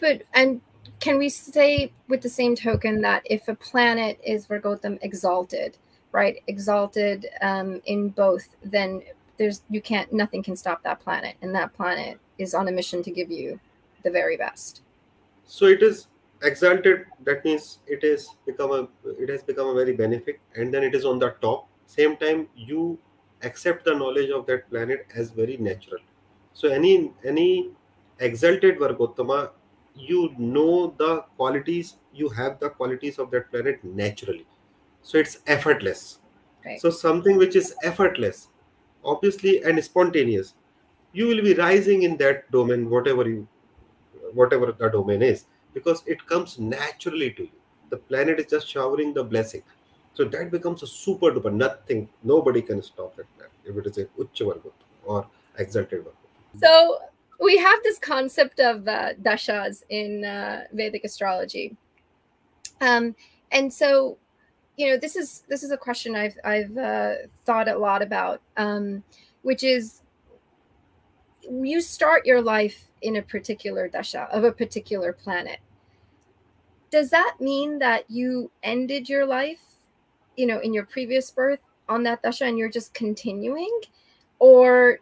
But and can we say with the same token that if a planet is Vargotam exalted, right, exalted um, in both, then there's you can't nothing can stop that planet, and that planet is on a mission to give you the very best. So it is exalted. That means it is become a it has become a very benefit, and then it is on the top. Same time, you accept the knowledge of that planet as very natural. So any any exalted Vargottama you know the qualities you have the qualities of that planet naturally. So it's effortless. Right. so something which is effortless obviously and spontaneous you will be rising in that domain whatever you whatever the domain is because it comes naturally to you. The planet is just showering the blessing. So that becomes a super duper nothing. Nobody can stop that planet if it is a ucha or exalted vargot so we have this concept of uh, dashas in uh, Vedic astrology, um, and so you know this is this is a question I've I've uh, thought a lot about, um, which is you start your life in a particular dasha of a particular planet. Does that mean that you ended your life, you know, in your previous birth on that dasha and you're just continuing, or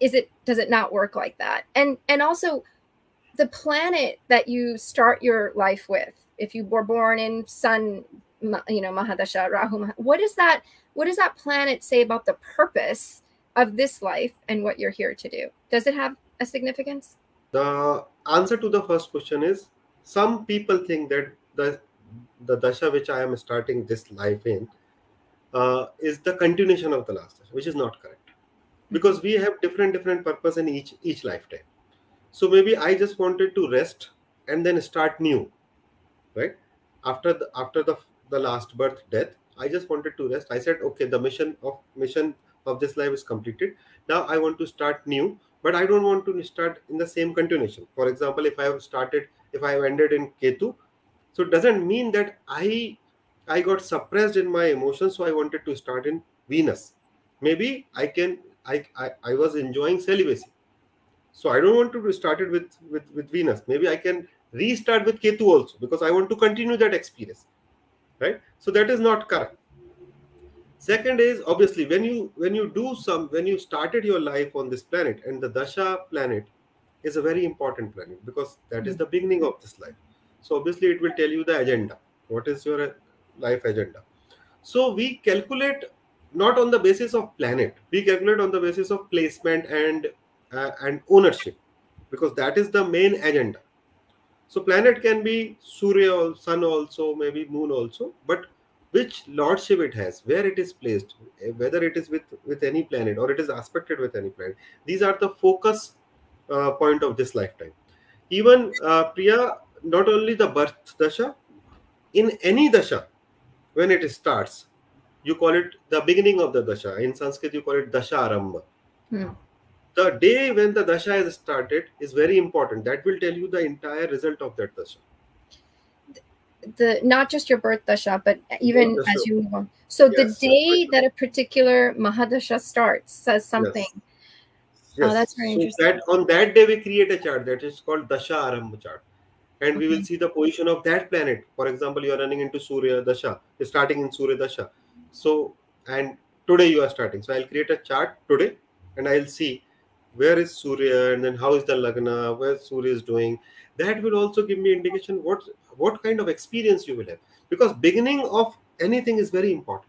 is it does it not work like that? And and also the planet that you start your life with if you were born in sun you know mahadasha rahu what is that what does that planet say about the purpose of this life and what you're here to do? Does it have a significance? The answer to the first question is some people think that the the dasha which i am starting this life in uh, is the continuation of the last dasha which is not correct because we have different different purpose in each each lifetime. So maybe i just wanted to rest and then start new right? After the after the the last birth death i just wanted to rest. I said okay the mission of mission of this life is completed. Now i want to start new but i don't want to start in the same continuation. For example if i have started if i have ended in ketu so it doesn't mean that i i got suppressed in my emotions so i wanted to start in venus. Maybe i can I, I, was enjoying celibacy. So I don't want to start it with, with, with Venus. Maybe I can restart with Ketu also because I want to continue that experience. Right? So that is not correct. Second is obviously when you when you do some when you started your life on this planet and the Dasha planet is a very important planet because that is the beginning of this life. So obviously it will tell you the agenda. What is your life agenda? So we calculate not on the basis of planet. We calculate on the basis of placement and uh, and ownership because that is the main agenda. So planet can be surya or sun also maybe moon also but which lordship it has where it is placed whether it is with with any planet or it is aspected with any planet these are the focus uh, point of this lifetime. Even uh, priya not only the birth dasha in any dasha when it starts you call it the beginning of the dasha. In Sanskrit, you call it dasha arambha. Hmm. The day when the dasha has started is very important. That will tell you the entire result of that dasha. The not just your birth dasha, but even dasha. as you move on. So yes, the day that a particular mahadasha starts says something. Yes. Yes. Oh, that's very so interesting. That on that day we create a chart that is called dasha arambha chart and okay. we will see the position of that planet. For example, you are running into Surya Dasha, you're starting in Surya Dasha. So, and today you are starting. So I'll create a chart today and I'll see where is Surya and then how is the Lagna, where Surya is doing. That will also give me indication what what kind of experience you will have. Because beginning of anything is very important.